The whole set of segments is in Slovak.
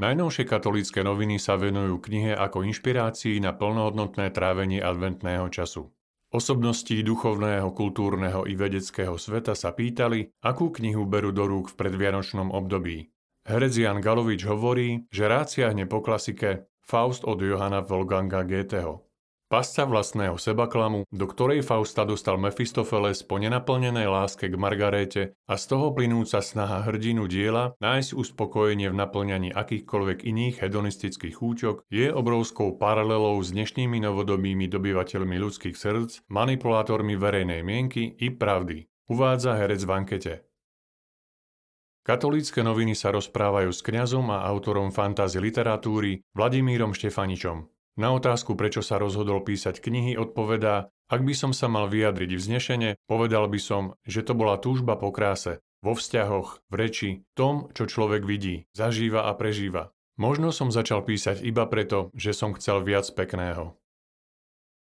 Najnovšie katolícke noviny sa venujú knihe ako inšpirácii na plnohodnotné trávenie adventného času. Osobnosti duchovného, kultúrneho i vedeckého sveta sa pýtali, akú knihu berú do rúk v predvianočnom období. Herec Jan Galovič hovorí, že rád siahne po klasike Faust od Johana Wolfganga Goetheho. Pasca vlastného sebaklamu, do ktorej Fausta dostal Mefistofeles po nenaplnenej láske k Margaréte a z toho plynúca snaha hrdinu diela nájsť uspokojenie v naplňaní akýchkoľvek iných hedonistických chúťok, je obrovskou paralelou s dnešnými novodobými dobyvateľmi ľudských srdc, manipulátormi verejnej mienky i pravdy, uvádza herec v ankete. Katolícke noviny sa rozprávajú s kňazom a autorom fantázy literatúry Vladimírom Štefaničom. Na otázku, prečo sa rozhodol písať knihy, odpovedá, ak by som sa mal vyjadriť vznešene, povedal by som, že to bola túžba po kráse, vo vzťahoch, v reči, tom, čo človek vidí, zažíva a prežíva. Možno som začal písať iba preto, že som chcel viac pekného.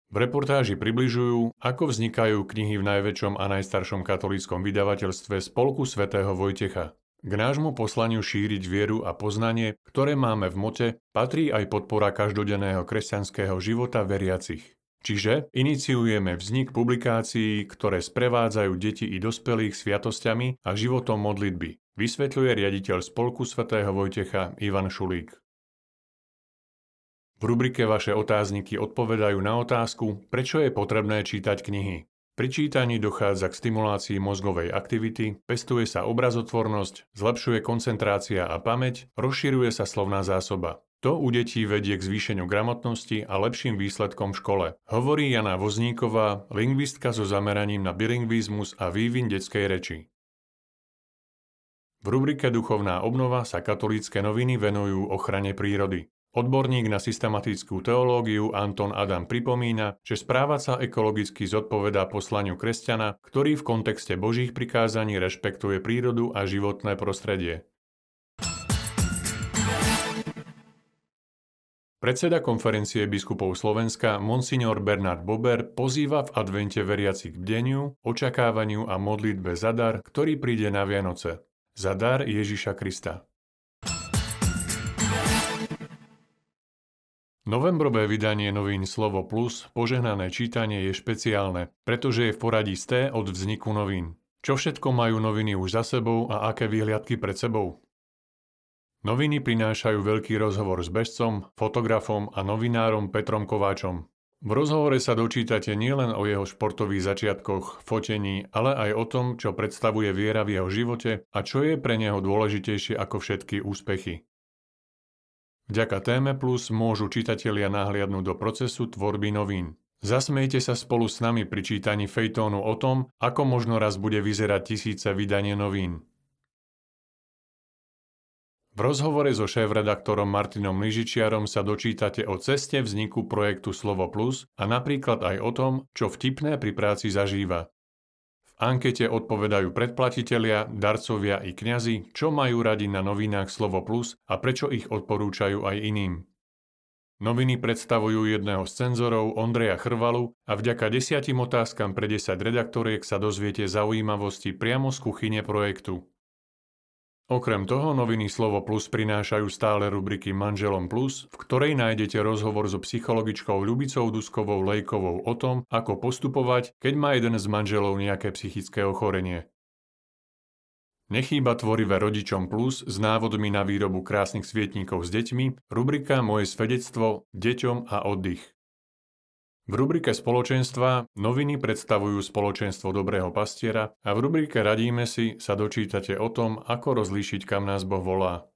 V reportáži približujú, ako vznikajú knihy v najväčšom a najstaršom katolíckom vydavateľstve Spolku svätého Vojtecha. K nášmu poslaniu šíriť vieru a poznanie, ktoré máme v mote, patrí aj podpora každodenného kresťanského života veriacich. Čiže iniciujeme vznik publikácií, ktoré sprevádzajú deti i dospelých sviatosťami a životom modlitby, vysvetľuje riaditeľ Spolku svätého Vojtecha Ivan Šulík. V rubrike Vaše otázniky odpovedajú na otázku, prečo je potrebné čítať knihy. Pri čítaní dochádza k stimulácii mozgovej aktivity, pestuje sa obrazotvornosť, zlepšuje koncentrácia a pamäť, rozširuje sa slovná zásoba. To u detí vedie k zvýšeniu gramotnosti a lepším výsledkom v škole, hovorí Jana Vozníková, lingvistka so zameraním na bilingvizmus a vývin detskej reči. V rubrike Duchovná obnova sa katolícke noviny venujú ochrane prírody. Odborník na systematickú teológiu Anton Adam pripomína, že správať sa ekologicky zodpovedá poslaniu kresťana, ktorý v kontexte Božích prikázaní rešpektuje prírodu a životné prostredie. Predseda konferencie biskupov Slovenska Monsignor Bernard Bober pozýva v advente veriacich k bdeniu, očakávaniu a modlitbe za dar, ktorý príde na Vianoce. Za dar Ježiša Krista. Novembrové vydanie novín Slovo Plus, požehnané čítanie je špeciálne, pretože je v poradí z od vzniku novín. Čo všetko majú noviny už za sebou a aké výhliadky pred sebou? Noviny prinášajú veľký rozhovor s bežcom, fotografom a novinárom Petrom Kováčom. V rozhovore sa dočítate nielen o jeho športových začiatkoch, fotení, ale aj o tom, čo predstavuje viera v jeho živote a čo je pre neho dôležitejšie ako všetky úspechy. Vďaka Téme Plus môžu čitatelia nahliadnúť do procesu tvorby novín. Zasmejte sa spolu s nami pri čítaní fejtónu o tom, ako možno raz bude vyzerať tisíce vydanie novín. V rozhovore so šéf-redaktorom Martinom Ližičiarom sa dočítate o ceste vzniku projektu Slovo Plus a napríklad aj o tom, čo vtipné pri práci zažíva ankete odpovedajú predplatitelia, darcovia i kňazi, čo majú radi na novinách Slovo Plus a prečo ich odporúčajú aj iným. Noviny predstavujú jedného z cenzorov, Ondreja Chrvalu, a vďaka desiatim otázkam pre 10 redaktoriek sa dozviete zaujímavosti priamo z kuchyne projektu. Okrem toho noviny Slovo Plus prinášajú stále rubriky Manželom Plus, v ktorej nájdete rozhovor so psychologičkou Ľubicou Duskovou Lejkovou o tom, ako postupovať, keď má jeden z manželov nejaké psychické ochorenie. Nechýba tvorivé rodičom plus s návodmi na výrobu krásnych svietníkov s deťmi, rubrika Moje svedectvo, deťom a oddych. V rubrike Spoločenstva noviny predstavujú spoločenstvo dobrého pastiera a v rubrike Radíme si sa dočítate o tom, ako rozlíšiť, kam nás Boh volá.